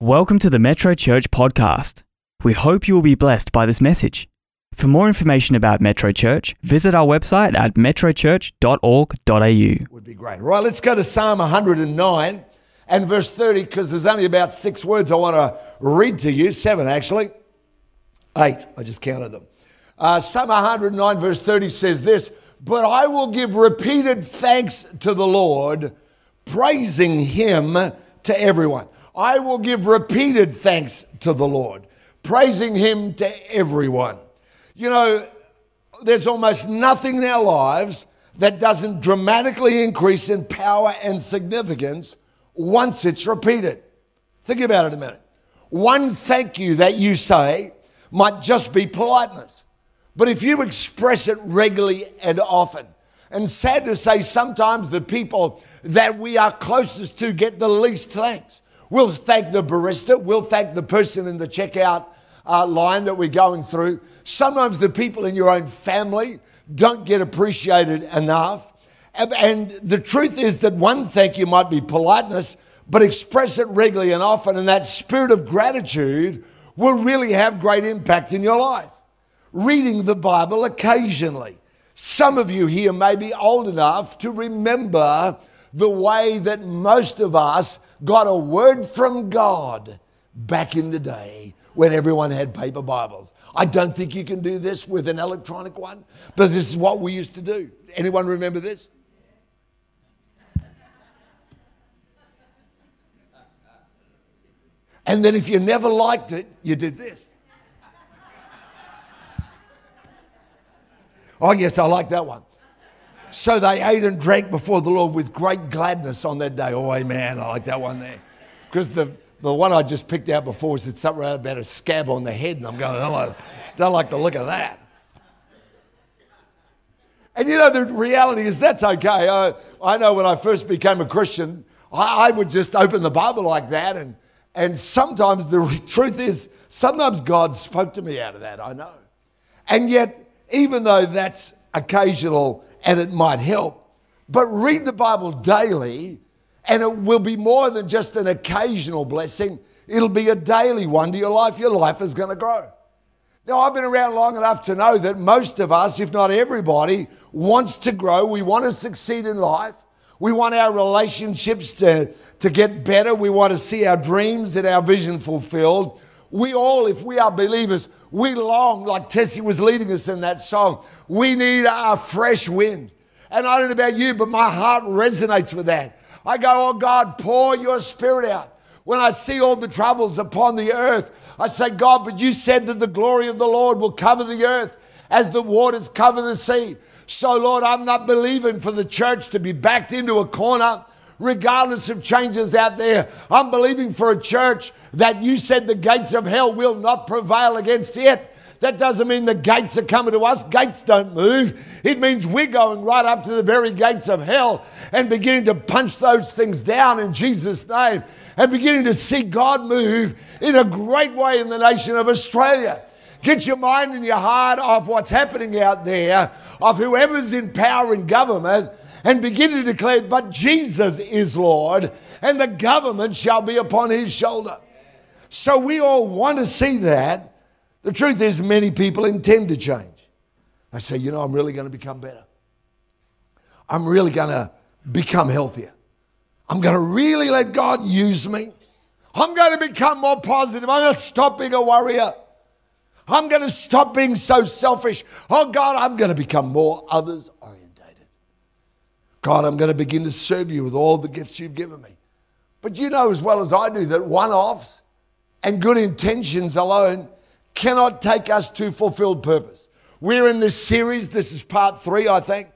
Welcome to the Metro Church podcast. We hope you will be blessed by this message. For more information about Metro Church, visit our website at metrochurch.org.au. would be great. Right, let's go to Psalm 109 and verse 30 because there's only about six words I want to read to you. Seven, actually. Eight, I just counted them. Uh, Psalm 109, verse 30 says this But I will give repeated thanks to the Lord, praising him to everyone. I will give repeated thanks to the Lord, praising him to everyone. You know, there's almost nothing in our lives that doesn't dramatically increase in power and significance once it's repeated. Think about it a minute. One thank you that you say might just be politeness. But if you express it regularly and often, and sad to say, sometimes the people that we are closest to get the least thanks. We'll thank the barista, we'll thank the person in the checkout uh, line that we're going through. Sometimes the people in your own family don't get appreciated enough. And- And the truth is that one thank you might be politeness, but express it regularly and often, and that spirit of gratitude will really have great impact in your life. Reading the Bible occasionally. Some of you here may be old enough to remember the way that most of us got a word from God back in the day when everyone had paper Bibles. I don't think you can do this with an electronic one, but this is what we used to do. Anyone remember this? And then if you never liked it, you did this. Oh, yes, I like that one. So they ate and drank before the Lord with great gladness on that day. Oh, amen. I like that one there. Because the, the one I just picked out before said something about a scab on the head, and I'm going, oh, I don't like, the look of that. And you know, the reality is that's okay. I, I know when I first became a Christian, I, I would just open the Bible like that. And, and sometimes the truth is, sometimes God spoke to me out of that, I know. And yet, even though that's occasional and it might help, but read the Bible daily and it will be more than just an occasional blessing. It'll be a daily one to your life. Your life is going to grow. Now, I've been around long enough to know that most of us, if not everybody, wants to grow. We want to succeed in life. We want our relationships to, to get better. We want to see our dreams and our vision fulfilled. We all, if we are believers, we long, like Tessie was leading us in that song, we need a fresh wind. And I don't know about you, but my heart resonates with that. I go, oh God, pour your spirit out. When I see all the troubles upon the earth, I say, God, but you said that the glory of the Lord will cover the earth as the waters cover the sea. So, Lord, I'm not believing for the church to be backed into a corner, regardless of changes out there. I'm believing for a church that you said the gates of hell will not prevail against it. That doesn't mean the gates are coming to us. Gates don't move. It means we're going right up to the very gates of hell and beginning to punch those things down in Jesus' name and beginning to see God move in a great way in the nation of Australia. Get your mind and your heart off what's happening out there, of whoever's in power in government, and begin to declare, But Jesus is Lord, and the government shall be upon his shoulder. So we all want to see that. The truth is, many people intend to change. They say, You know, I'm really going to become better. I'm really going to become healthier. I'm going to really let God use me. I'm going to become more positive. I'm going to stop being a worrier. I'm going to stop being so selfish. Oh God, I'm going to become more others. God, I'm going to begin to serve you with all the gifts you've given me. But you know as well as I do that one offs and good intentions alone cannot take us to fulfilled purpose. We're in this series, this is part three, I think,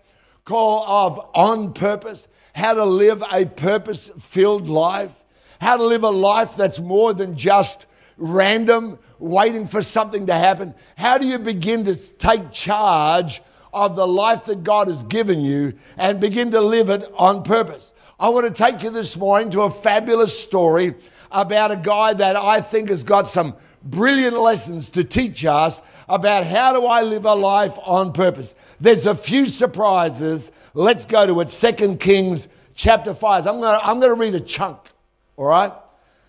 called of On Purpose how to live a purpose filled life, how to live a life that's more than just random, waiting for something to happen. How do you begin to take charge of the life that God has given you and begin to live it on purpose? I want to take you this morning to a fabulous story about a guy that I think has got some brilliant lessons to teach us about how do I live a life on purpose. There's a few surprises. Let's go to it. Second Kings chapter 5. I'm going to, I'm going to read a chunk, all right?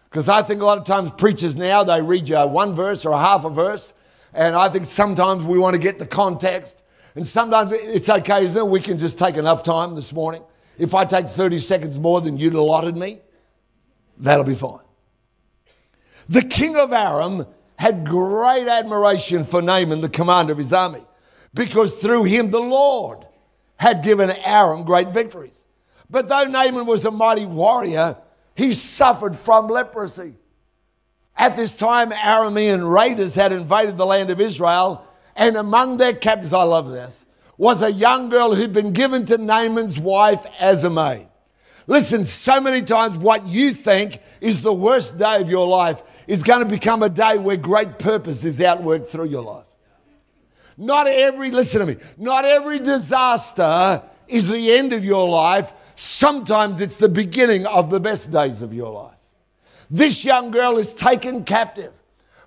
Because I think a lot of times preachers now, they read you one verse or a half a verse. And I think sometimes we want to get the context. And sometimes it's okay, isn't it? We can just take enough time this morning. If I take 30 seconds more than you'd allotted me, that'll be fine. The king of Aram had great admiration for Naaman, the commander of his army, because through him the Lord had given Aram great victories. But though Naaman was a mighty warrior, he suffered from leprosy. At this time, Aramean raiders had invaded the land of Israel, and among their captives, I love this, was a young girl who'd been given to Naaman's wife as a maid. Listen, so many times what you think is the worst day of your life is going to become a day where great purpose is outworked through your life. Not every, listen to me, not every disaster is the end of your life. Sometimes it's the beginning of the best days of your life. This young girl is taken captive.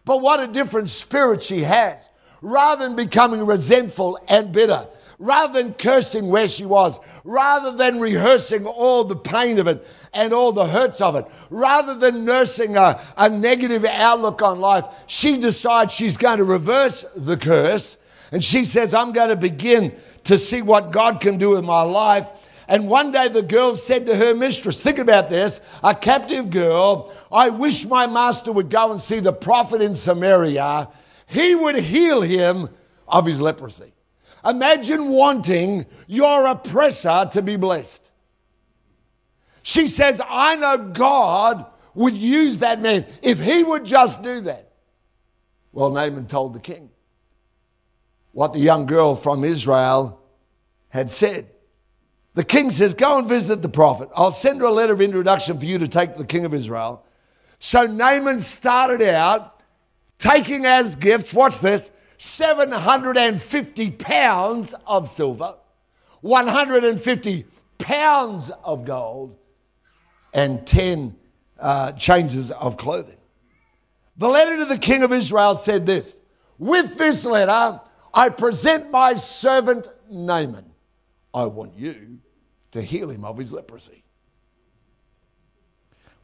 But what a different spirit she has. Rather than becoming resentful and bitter, rather than cursing where she was, rather than rehearsing all the pain of it and all the hurts of it, rather than nursing a, a negative outlook on life, she decides she's going to reverse the curse. And she says, I'm going to begin to see what God can do in my life. And one day the girl said to her mistress, Think about this, a captive girl, I wish my master would go and see the prophet in Samaria. He would heal him of his leprosy. Imagine wanting your oppressor to be blessed. She says, I know God would use that man if he would just do that. Well, Naaman told the king what the young girl from Israel had said. The king says, Go and visit the prophet. I'll send her a letter of introduction for you to take to the king of Israel. So Naaman started out taking as gifts, watch this, 750 pounds of silver, 150 pounds of gold, and 10 uh, changes of clothing. The letter to the king of Israel said this With this letter, I present my servant Naaman. I want you to heal him of his leprosy.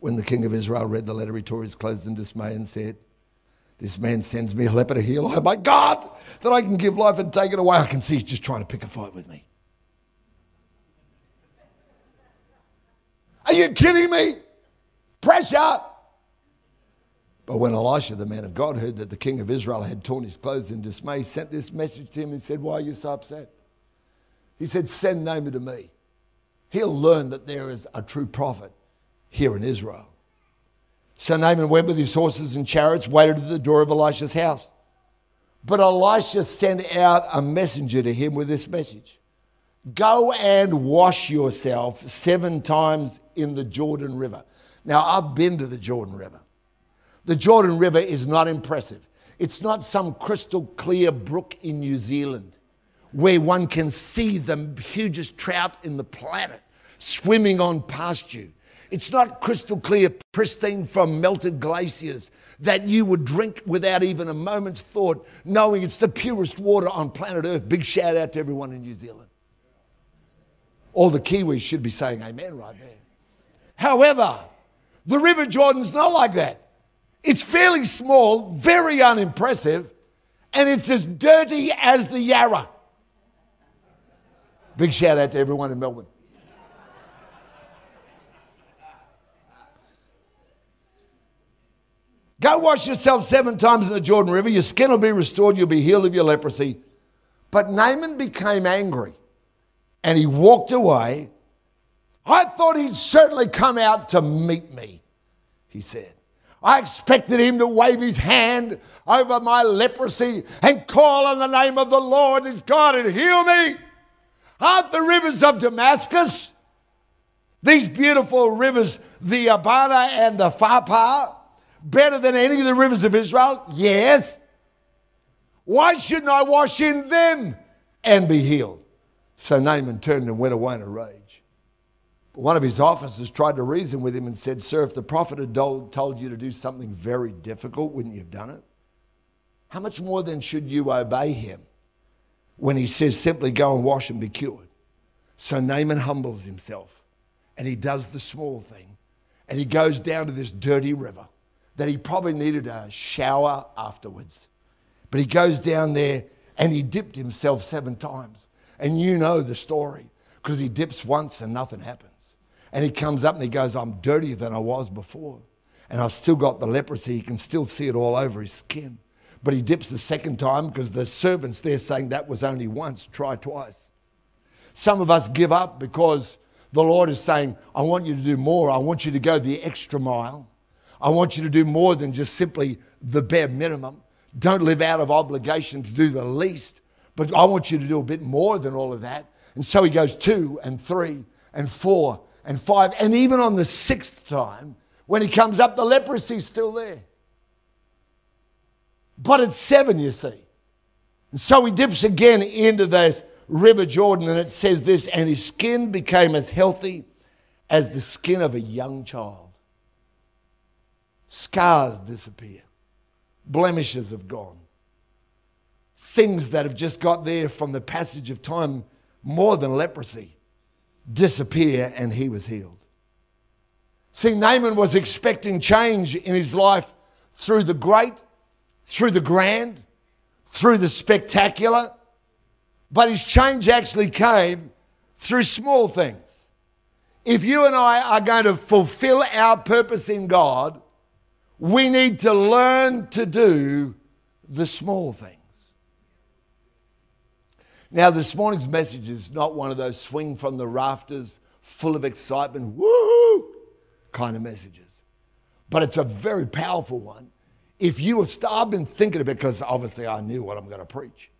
When the king of Israel read the letter, he tore his clothes in dismay and said, this man sends me a leper to heal. Oh my God, that I can give life and take it away. I can see he's just trying to pick a fight with me. Are you kidding me? Pressure. But when Elisha, the man of God, heard that the king of Israel had torn his clothes in dismay, he sent this message to him and said, Why are you so upset? He said, Send Naaman to me. He'll learn that there is a true prophet here in Israel. So Naaman went with his horses and chariots, waited at the door of Elisha's house. But Elisha sent out a messenger to him with this message Go and wash yourself seven times in the Jordan River. Now, I've been to the Jordan River. The Jordan River is not impressive. It's not some crystal clear brook in New Zealand where one can see the hugest trout in the planet swimming on past you. It's not crystal clear, pristine from melted glaciers that you would drink without even a moment's thought, knowing it's the purest water on planet Earth. Big shout out to everyone in New Zealand. All the Kiwis should be saying amen right there. However, the River Jordan's not like that. It's fairly small, very unimpressive, and it's as dirty as the Yarra. Big shout out to everyone in Melbourne. Go wash yourself seven times in the Jordan River. Your skin will be restored. You'll be healed of your leprosy. But Naaman became angry and he walked away. I thought he'd certainly come out to meet me, he said. I expected him to wave his hand over my leprosy and call on the name of the Lord his God and heal me. Aren't the rivers of Damascus, these beautiful rivers, the Abana and the Pharpar, better than any of the rivers of Israel? Yes. Why shouldn't I wash in them and be healed? So Naaman turned and went away in a rage. But one of his officers tried to reason with him and said, Sir, if the prophet had told you to do something very difficult, wouldn't you have done it? How much more then should you obey him when he says simply go and wash and be cured? So Naaman humbles himself and he does the small thing and he goes down to this dirty river that he probably needed a shower afterwards. But he goes down there and he dipped himself seven times. And you know the story because he dips once and nothing happens. And he comes up and he goes, I'm dirtier than I was before. And I've still got the leprosy. He can still see it all over his skin. But he dips the second time because the servants there saying that was only once, try twice. Some of us give up because the Lord is saying, I want you to do more. I want you to go the extra mile. I want you to do more than just simply the bare minimum. Don't live out of obligation to do the least, but I want you to do a bit more than all of that. And so he goes two and three and four and five. And even on the sixth time, when he comes up, the leprosy's still there. But it's seven, you see. And so he dips again into the river Jordan, and it says this and his skin became as healthy as the skin of a young child. Scars disappear, blemishes have gone. Things that have just got there from the passage of time, more than leprosy, disappear, and he was healed. See, Naaman was expecting change in his life through the great, through the grand, through the spectacular, but his change actually came through small things. If you and I are going to fulfill our purpose in God, we need to learn to do the small things. Now, this morning's message is not one of those swing from the rafters, full of excitement, woohoo kind of messages. But it's a very powerful one. If you have, st- I've been thinking about because obviously I knew what I'm going to preach.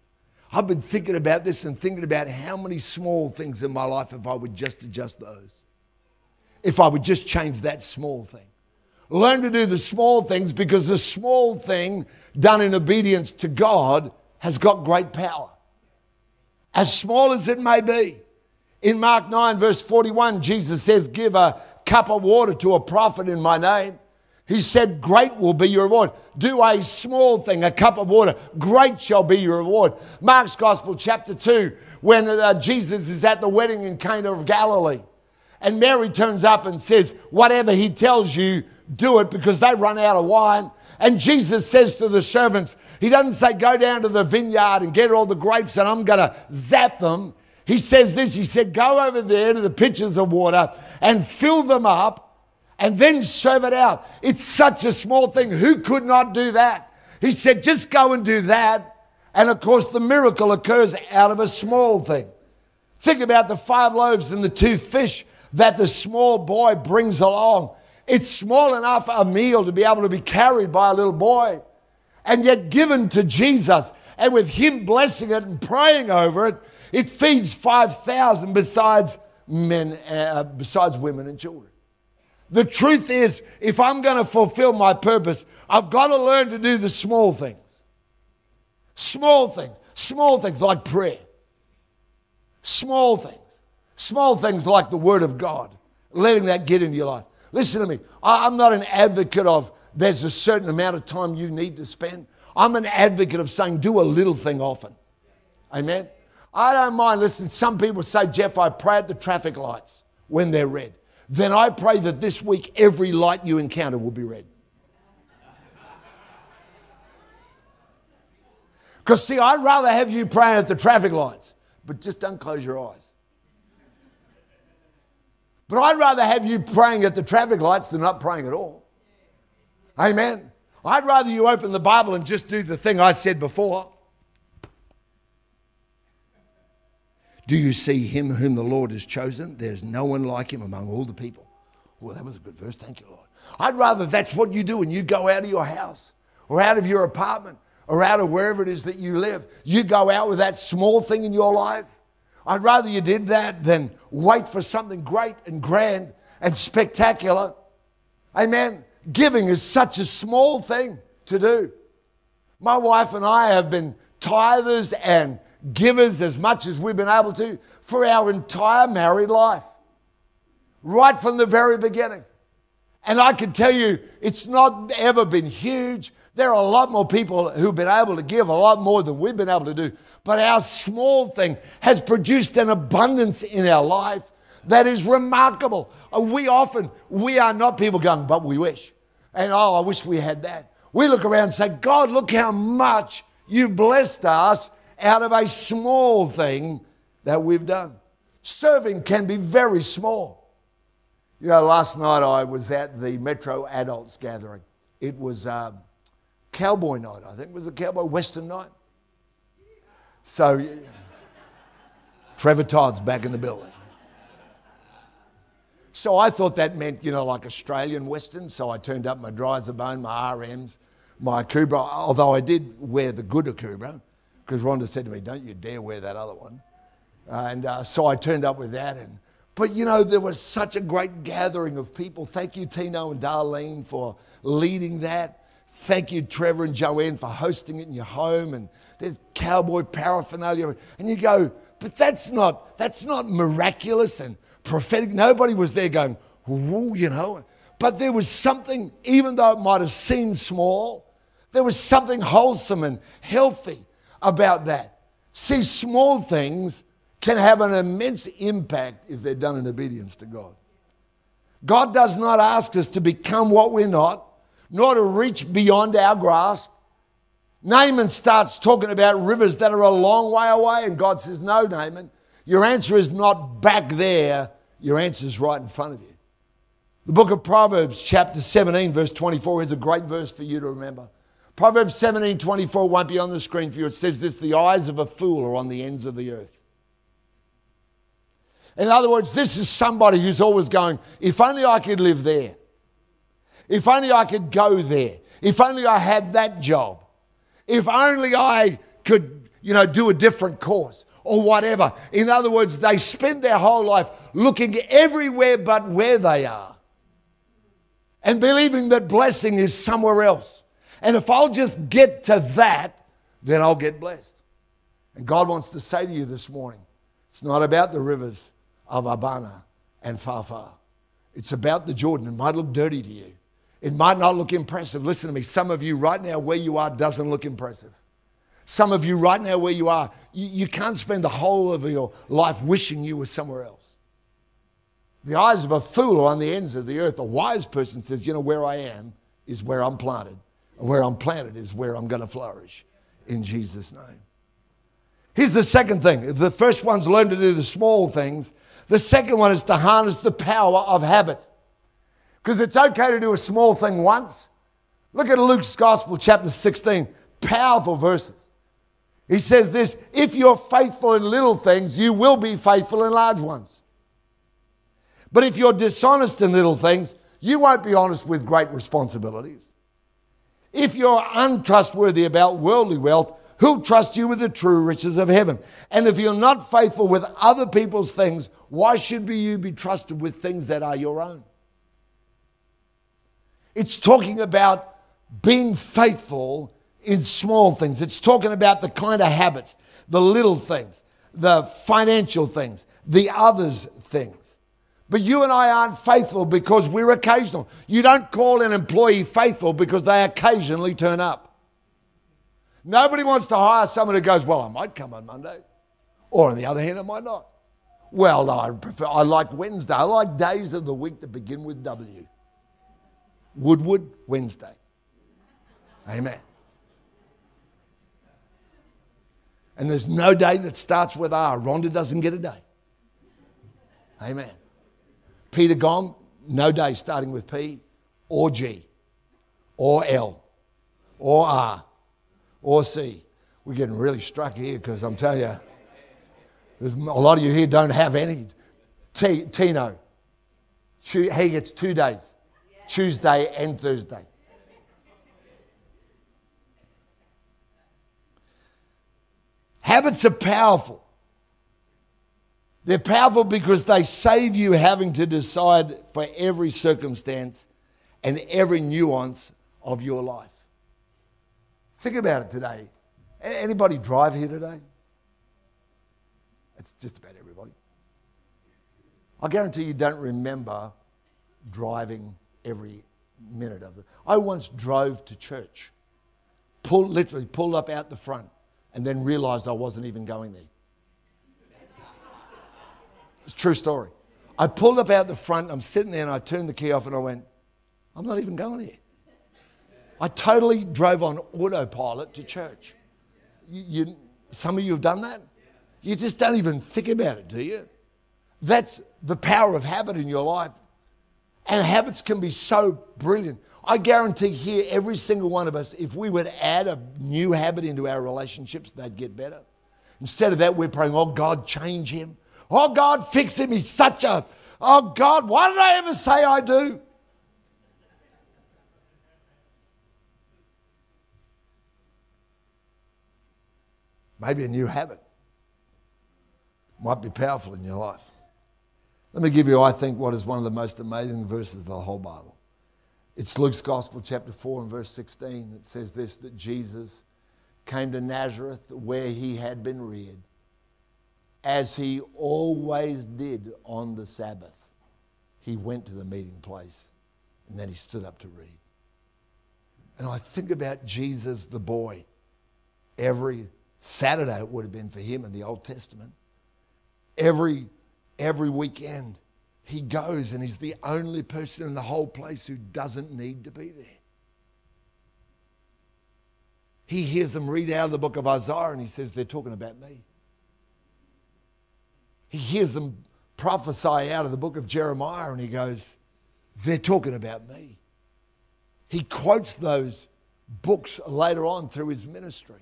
I've been thinking about this and thinking about how many small things in my life if I would just adjust those. If I would just change that small thing. Learn to do the small things because the small thing done in obedience to God has got great power. As small as it may be. In Mark 9, verse 41, Jesus says, Give a cup of water to a prophet in my name. He said, Great will be your reward. Do a small thing, a cup of water. Great shall be your reward. Mark's Gospel, chapter 2, when uh, Jesus is at the wedding in Cana of Galilee. And Mary turns up and says, Whatever he tells you, do it because they run out of wine. And Jesus says to the servants, He doesn't say, Go down to the vineyard and get all the grapes and I'm going to zap them. He says this He said, Go over there to the pitchers of water and fill them up and then serve it out. It's such a small thing. Who could not do that? He said, just go and do that. And of course, the miracle occurs out of a small thing. Think about the five loaves and the two fish that the small boy brings along. It's small enough a meal to be able to be carried by a little boy and yet given to Jesus. And with him blessing it and praying over it, it feeds 5,000 besides men, uh, besides women and children. The truth is, if I'm going to fulfill my purpose, I've got to learn to do the small things. Small things. Small things like prayer. Small things. Small things like the Word of God. Letting that get into your life. Listen to me. I'm not an advocate of there's a certain amount of time you need to spend. I'm an advocate of saying do a little thing often. Amen. I don't mind. Listen, some people say, Geoff, I pray at the traffic lights when they're red then I pray that this week every light you encounter will be red. Because, see, I'd rather have you praying at the traffic lights, but just don't close your eyes. But I'd rather have you praying at the traffic lights than not praying at all. Amen. I'd rather you open the Bible and just do the thing I said before. Do you see him whom the Lord has chosen? There's no one like him among all the people. Well, that was a good verse. Thank you, Lord. I'd rather that's what you do and you go out of your house or out of your apartment or out of wherever it is that you live. You go out with that small thing in your life. I'd rather you did that than wait for something great and grand and spectacular. Amen. Giving is such a small thing to do. My wife and I have been tithers and givers as much as we've been able to for our entire married life, right from the very beginning. And I can tell you, it's not ever been huge. There are a lot more people who've been able to give a lot more than we've been able to do. But our small thing has produced an abundance in our life that is remarkable. Uh, we often, we are not people going, but we wish. And oh, I wish we had that. We look around and say, God, look how much you've blessed us out of a small thing that we've done. Serving can be very small. You know, last night I was at the Metro Adults Gathering. It was um, Cowboy Night, I think. Was a Cowboy Western Night. So, Trevor Todd's back in the building. So I thought that meant, you know, like Australian Western. So I turned up my Bone, my RMs, my Akubra, although I did wear the good Akubra, because Rhonda said to me, don't you dare wear that other one. And uh, so I turned up with that. And, but, you know, there was such a great gathering of people. Thank you, Tino and Darlene, for leading that. Thank you, Trevor and Joanne, for hosting it in your home. And there's cowboy paraphernalia. And you go, but that's not, that's not miraculous and prophetic. Nobody was there going, Ooh, you know. But there was something, even though it might have seemed small, there was something wholesome and healthy about that. See, small things can have an immense impact if they're done in obedience to God. God does not ask us to become what we're not, nor to reach beyond our grasp. Naaman starts talking about rivers that are a long way away, and God says, No, Naaman, your answer is not back there, your answer is right in front of you. The book of Proverbs, chapter 17, verse 24, is a great verse for you to remember. Proverbs 17, 24 won't be on the screen for you. It says this The eyes of a fool are on the ends of the earth. In other words, this is somebody who's always going, if only I could live there. If only I could go there. If only I had that job. If only I could, you know, do a different course or whatever. In other words, they spend their whole life looking everywhere but where they are and believing that blessing is somewhere else. And if I'll just get to that, then I'll get blessed. And God wants to say to you this morning it's not about the rivers of Abana and Pharpar. It's about the Jordan. It might look dirty to you. It might not look impressive. Listen to me. Some of you right now, where you are, doesn't look impressive. Some of you right now, where you are, you, you can't spend the whole of your life wishing you were somewhere else. The eyes of a fool are on the ends of the earth. A wise person says, You know, where I am is where I'm planted. And where I'm planted is where I'm going to flourish in Jesus' name. Here's the second thing. The first one's learn to do the small things. The second one is to harness the power of habit. Because it's okay to do a small thing once. Look at Luke's Gospel, chapter 16. Powerful verses. He says this if you're faithful in little things, you will be faithful in large ones. But if you're dishonest in little things, you won't be honest with great responsibilities. If you're untrustworthy about worldly wealth, who'll trust you with the true riches of heaven? And if you're not faithful with other people's things, why should you be trusted with things that are your own? It's talking about being faithful in small things. It's talking about the kind of habits, the little things, the financial things, the others things. But you and I aren't faithful because we're occasional. You don't call an employee faithful because they occasionally turn up. Nobody wants to hire someone who goes, Well, I might come on Monday. Or on the other hand, I might not. Well, I prefer, I like Wednesday. I like days of the week that begin with W. Woodward, Wednesday. Amen. And there's no day that starts with R. Rhonda doesn't get a day. Amen. Peter Gom, no day starting with P or G or L or R or C. We're getting really struck here because I'm telling you, there's a lot of you here don't have any. T, Tino, he gets two days Tuesday and Thursday. Habits are powerful. They're powerful because they save you having to decide for every circumstance and every nuance of your life. Think about it today. Anybody drive here today? It's just about everybody. I guarantee you don't remember driving every minute of it. I once drove to church, pulled, literally pulled up out the front, and then realized I wasn't even going there. It's a true story. I pulled up out the front, I'm sitting there and I turned the key off and I went, I'm not even going here. I totally drove on autopilot to church. You, you, some of you have done that. You just don't even think about it, do you? That's the power of habit in your life. And habits can be so brilliant. I guarantee here, every single one of us, if we would add a new habit into our relationships, they'd get better. Instead of that, we're praying, oh God, change him. Oh God, fix him. He's such a, oh God, why did I ever say I do? Maybe a new habit might be powerful in your life. Let me give you, I think, what is one of the most amazing verses of the whole Bible. It's Luke's Gospel, chapter 4, and verse 16. It says this that Jesus came to Nazareth where he had been reared, as he always did on the Sabbath. He went to the meeting place and then he stood up to read. And I think about Jesus the boy. Every Saturday it would have been for him in the Old Testament. Every every weekend. He goes and he's the only person in the whole place who doesn't need to be there. He hears them read out of the book of Isaiah and he says, They're talking about me. He hears them prophesy out of the book of Jeremiah and he goes, They're talking about me. He quotes those books later on through his ministry.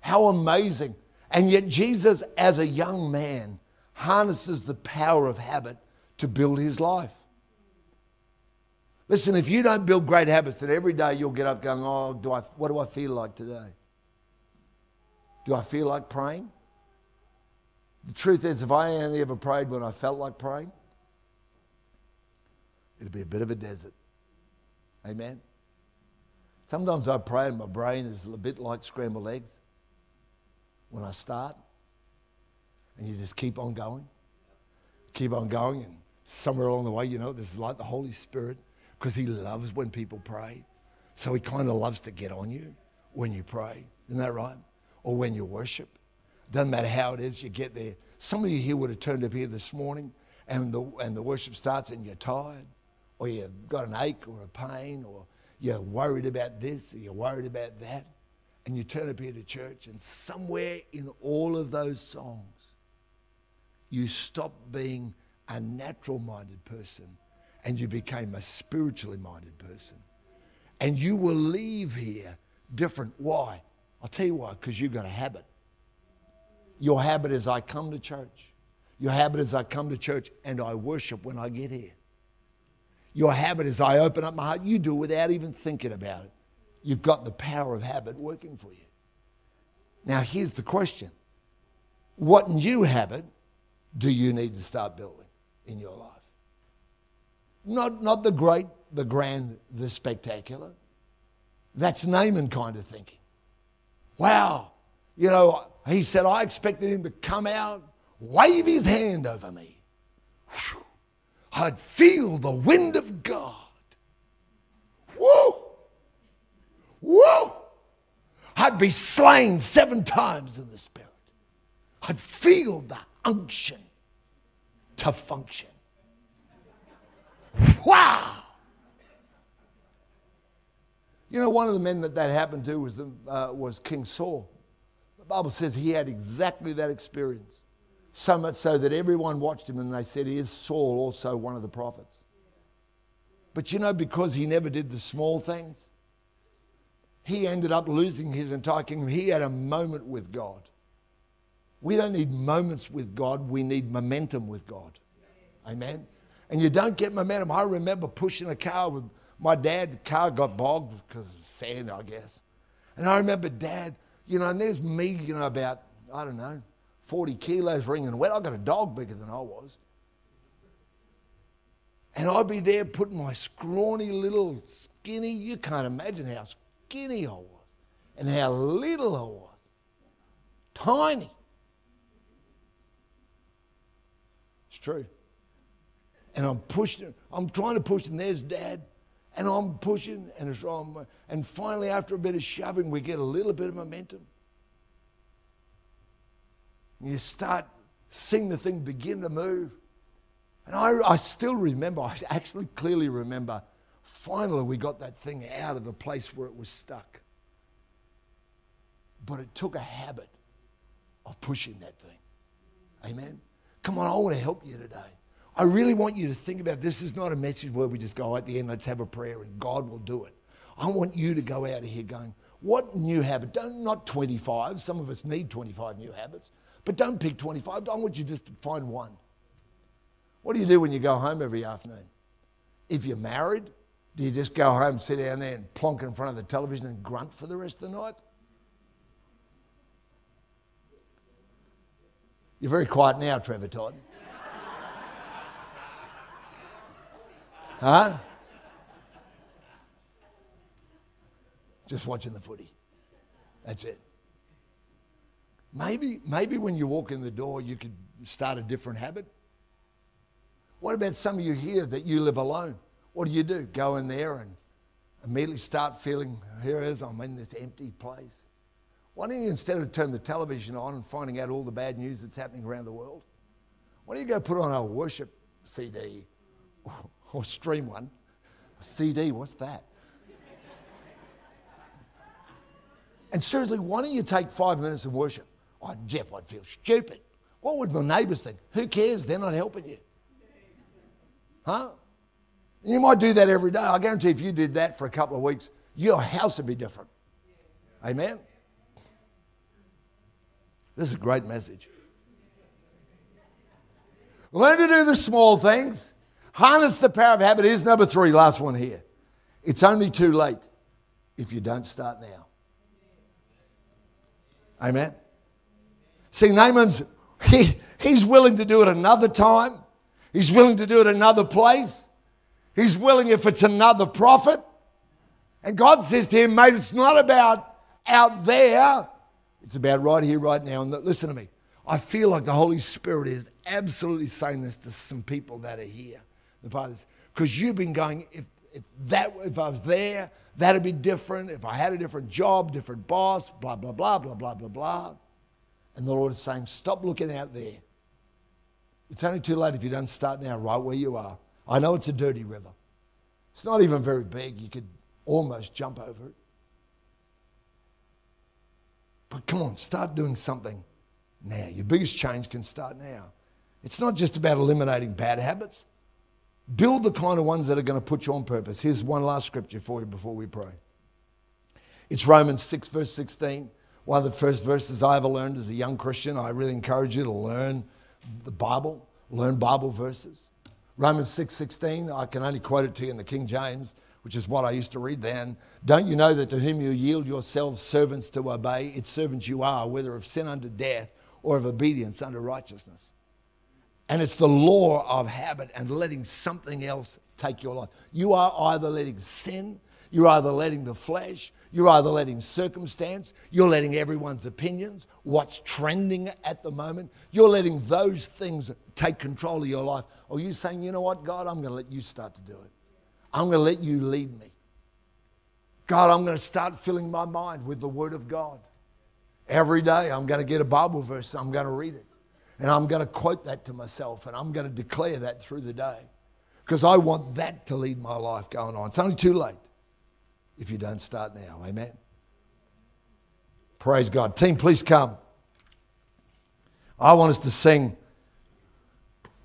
How amazing. And yet, Jesus, as a young man, harnesses the power of habit to build his life. Listen, if you don't build great habits, then every day you'll get up going, Oh, do I, what do I feel like today? Do I feel like praying? The truth is, if I only ever prayed when I felt like praying, it'd be a bit of a desert. Amen? Sometimes I pray and my brain is a bit like scrambled eggs when I start and you just keep on going. Keep on going, and somewhere along the way, you know, this is like the Holy Spirit because He loves when people pray. So He kind of loves to get on you when you pray. Isn't that right? Or when you worship. Doesn't matter how it is, you get there. Some of you here would have turned up here this morning and the, and the worship starts and you're tired, or you've got an ache or a pain, or you're worried about this, or you're worried about that, and you turn up here to church, and somewhere in all of those songs, you stopped being a natural minded person and you became a spiritually minded person. And you will leave here different. Why? I'll tell you why, because you've got a habit. Your habit is I come to church. Your habit is I come to church and I worship when I get here. Your habit is I open up my heart. You do it without even thinking about it. You've got the power of habit working for you. Now, here's the question What new habit do you need to start building in your life? Not, not the great, the grand, the spectacular. That's Naaman kind of thinking. Wow, you know, he said, I expected him to come out, wave his hand over me. Whew. I'd feel the wind of God. Woo! Woo! I'd be slain seven times in the Spirit. I'd feel the unction to function. Wow! You know, one of the men that that happened to was, the, uh, was King Saul. The Bible says he had exactly that experience. So much so that everyone watched him and they said, Is Saul also one of the prophets? But you know, because he never did the small things, he ended up losing his entire kingdom. He had a moment with God. We don't need moments with God, we need momentum with God. Amen. And you don't get momentum. I remember pushing a car with my dad, the car got bogged because of sand, I guess. And I remember dad, you know, and there's me, you know, about, I don't know, 40 kilos wringing wet. I got a dog bigger than I was. And I'd be there putting my scrawny little skinny, you can't imagine how skinny I was and how little I was. Tiny. It's true. And I'm pushing, I'm trying to push, and there's dad. And I'm pushing, and it's wrong. And finally, after a bit of shoving, we get a little bit of momentum. You start seeing the thing begin to move. And I, I still remember, I actually clearly remember finally we got that thing out of the place where it was stuck. But it took a habit of pushing that thing. Amen. Come on, I want to help you today. I really want you to think about this is not a message where we just go at the end, let's have a prayer and God will do it. I want you to go out of here going, what new habit? Don't not 25. Some of us need 25 new habits, but don't pick 25. I want you just to find one. What do you do when you go home every afternoon? If you're married, do you just go home, sit down there, and plonk in front of the television and grunt for the rest of the night? You're very quiet now, Trevor Todd. huh? Just watching the footy. That's it. Maybe, maybe when you walk in the door, you could start a different habit. What about some of you here that you live alone? What do you do? Go in there and immediately start feeling, here is, I'm in this empty place. Why don't you, instead of turn the television on and finding out all the bad news that's happening around the world, why don't you go put on a worship CD or, or stream one? A CD, what's that? and seriously, why don't you take five minutes of worship? Oh, Geoff, I'd feel stupid. What would my neighbours think? Who cares? They're not helping you. Huh? You might do that every day. I guarantee if you did that for a couple of weeks, your house would be different. Amen? This is a great message. Learn to do the small things. Harness the power of habit. Here's number three, last one here. It's only too late if you don't start now. Amen. See, Naaman's he, he's willing to do it another time. He's willing to do it another place. He's willing if it's another prophet. And God says to him, mate, it's not about out there. It's about right here, right now. And listen to me. I feel like the Holy Spirit is absolutely saying this to some people that are here. The fathers, because you've been going, if, if, that, if I was there, that'd be different. If I had a different job, different boss, blah, blah, blah, blah, blah, blah, blah. And the Lord is saying, stop looking out there. It's only too late if you don't start now, right where you are. I know it's a dirty river. It's not even very big. You could almost jump over it. But come on, start doing something now. Your biggest change can start now. It's not just about eliminating bad habits. Build the kind of ones that are going to put you on purpose. Here's one last scripture for you before we pray. It's Romans 6, verse 16. One of the first verses I ever learned as a young Christian. I really encourage you to learn the Bible, learn Bible verses. Romans 6 16, I can only quote it to you in the King James, which is what I used to read then. Don't you know that to whom you yield yourselves servants to obey, its servants you are, whether of sin unto death or of obedience unto righteousness? And it's the law of habit and letting something else take your life. You are either letting sin, you're either letting the flesh, you're either letting circumstance, you're letting everyone's opinions, what's trending at the moment, you're letting those things take control of your life. Or you're saying, you know what, God, I'm going to let you start to do it. I'm going to let you lead me. God, I'm going to start filling my mind with the Word of God. Every day I'm going to get a Bible verse I'm going to read it. And I'm going to quote that to myself and I'm going to declare that through the day. Because I want that to lead my life going on. It's only too late if you don't start now. Amen. Praise God. Team, please come. I want us to sing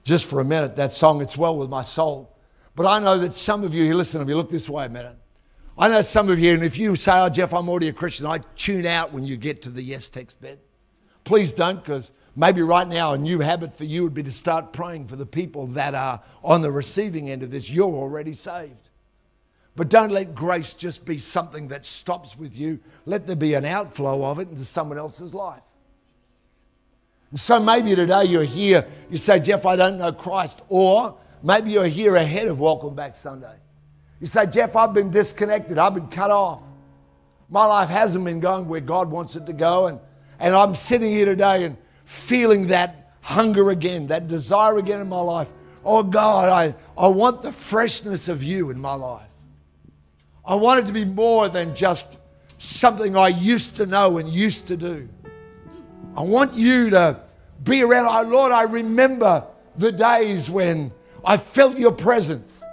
just for a minute that song, It's Well With My Soul. But I know that some of you, here, listen to me, look this way a minute. I know some of you, and if you say, Oh, Geoff, I'm already a Christian, I tune out when you get to the yes text bed. Please don't, because maybe right now a new habit for you would be to start praying for the people that are on the receiving end of this. You're already saved. But don't let grace just be something that stops with you. Let there be an outflow of it into someone else's life. And so maybe today you're here, you say, Geoff, I don't know Christ. Or maybe you're here ahead of Welcome Back Sunday. You say, Geoff, I've been disconnected, I've been cut off. My life hasn't been going where God wants it to go. And, and I'm sitting here today and feeling that hunger again, that desire again in my life. Oh God, I, I want the freshness of you in my life. I want it to be more than just something I used to know and used to do. I want you to be around. Oh, Lord, I remember the days when I felt your presence.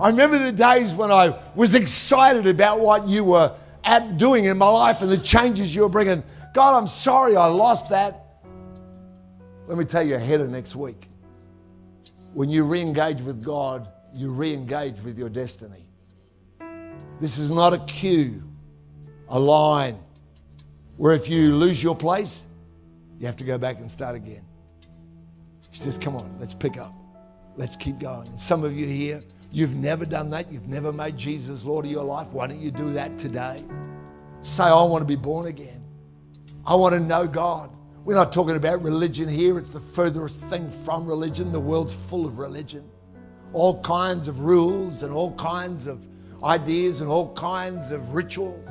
I remember the days when I was excited about what you were at doing in my life and the changes you were bringing. God, I'm sorry I lost that. Let me tell you ahead of next week. When you re engage with God, you re engage with your destiny. This is not a queue, a line where if you lose your place, you have to go back and start again. He says, Come on, let's pick up. Let's keep going. And some of you here, you've never done that. You've never made Jesus Lord of your life. Why don't you do that today? Say, I want to be born again. I want to know God. We're not talking about religion here, it's the furthest thing from religion. The world's full of religion. All kinds of rules and all kinds of ideas and all kinds of rituals.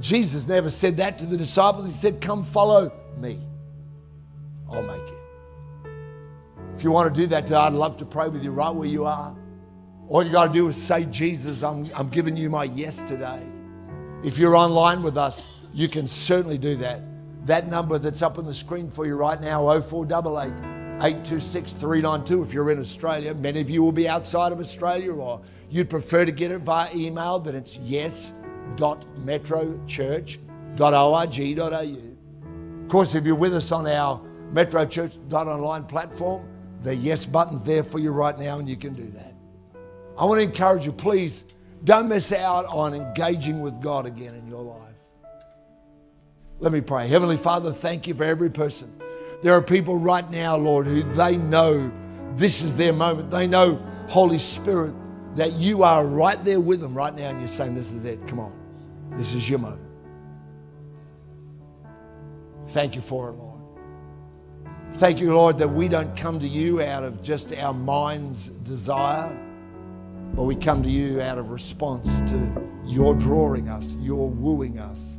Jesus never said that to the disciples. He said, Come follow me. I'll make it. If you want to do that today, I'd love to pray with you right where you are. All you got to do is say, Jesus, I'm, I'm giving you my yes today. If you're online with us, you can certainly do that. That number that's up on the screen for you right now, 0488 826 392. If you're in Australia, many of you will be outside of Australia, or you'd prefer to get it via email, then it's yes.metrochurch.org.au. Of course, if you're with us on our metrochurch.online platform, the yes button's there for you right now, and you can do that. I want to encourage you, please don't miss out on engaging with God again in your life. Let me pray. Heavenly Father, thank you for every person. There are people right now, Lord, who they know this is their moment. They know, Holy Spirit, that you are right there with them right now, and you're saying, This is it. Come on. This is your moment. Thank you for it, Lord. Thank you, Lord, that we don't come to you out of just our mind's desire, but we come to you out of response to your drawing us, your wooing us,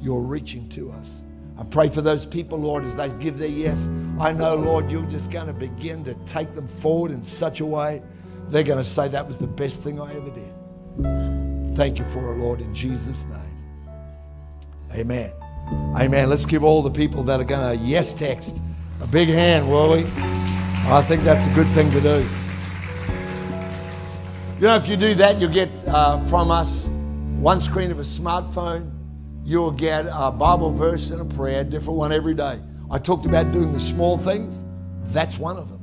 your reaching to us. I pray for those people, Lord, as they give their yes. I know, Lord, you're just going to begin to take them forward in such a way, they're going to say, That was the best thing I ever did. Thank you for it, Lord, in Jesus' name. Amen. Amen. Let's give all the people that are going to yes text a big hand, will we? I think that's a good thing to do. You know, if you do that, you'll get uh, from us one screen of a smartphone. You'll get a Bible verse and a prayer, different one every day. I talked about doing the small things. That's one of them.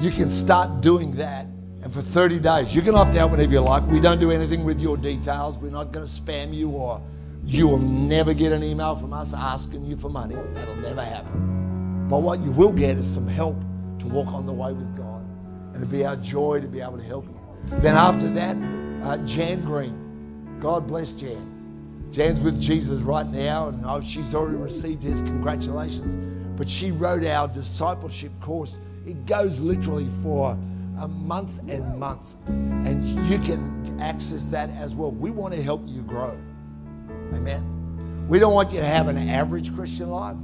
You can start doing that, and for 30 days, you can opt out whenever you like. We don't do anything with your details. We're not going to spam you or you will never get an email from us asking you for money. That'll never happen. But what you will get is some help to walk on the way with God. And it'll be our joy to be able to help you. Then after that, uh, Jan Green. God bless Jan. Jan's with Jesus right now, and oh, she's already received his congratulations. But she wrote our discipleship course. It goes literally for uh, months and months, and you can access that as well. We want to help you grow. Amen. We don't want you to have an average Christian life.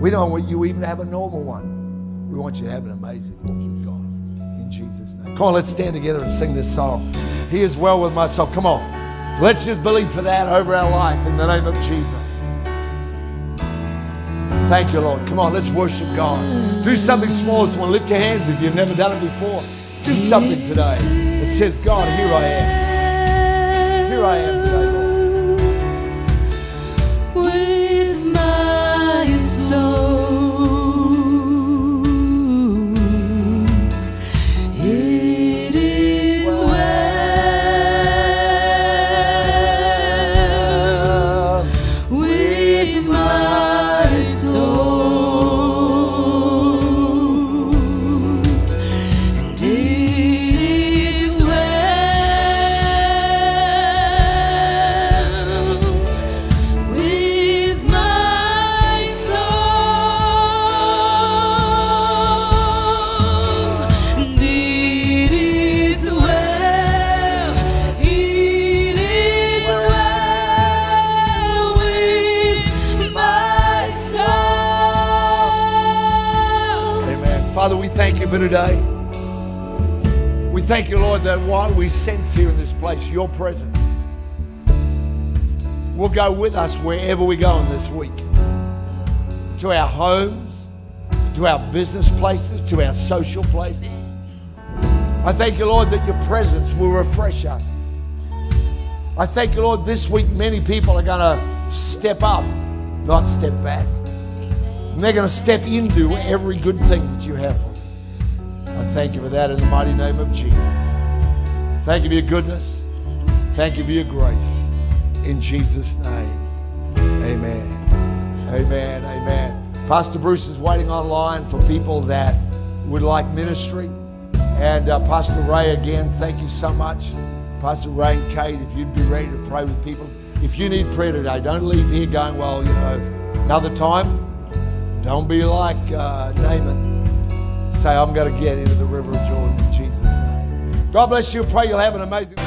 We don't want you even to have a normal one. We want you to have an amazing walk with God. In Jesus' name. Come on, let's stand together and sing this song. He is well with my soul. Come on. Let's just believe for that over our life in the name of Jesus. Thank you, Lord. Come on, let's worship God. Do something small. Want to lift your hands if you've never done it before. Do something today that says, God, here I am. Here I am today, Lord. Today. We thank you, Lord, that what we sense here in this place, your presence, will go with us wherever we go in this week. To our homes, to our business places, to our social places. I thank you, Lord, that your presence will refresh us. I thank you, Lord, this week many people are going to step up, not step back. And they're going to step into every good thing that you have for them. I thank you for that in the mighty name of Jesus. Thank you for your goodness. Thank you for your grace. In Jesus' name. Amen. Amen. Amen. Pastor Bruce is waiting online for people that would like ministry. And uh, Pastor Ray, again, thank you so much. Pastor Ray and Kate, if you'd be ready to pray with people. If you need prayer today, don't leave here going, well, you know, another time. Don't be like uh, Naaman. Say, I'm going to get into the river of Jordan in Jesus' name. God bless you. Pray you'll have an amazing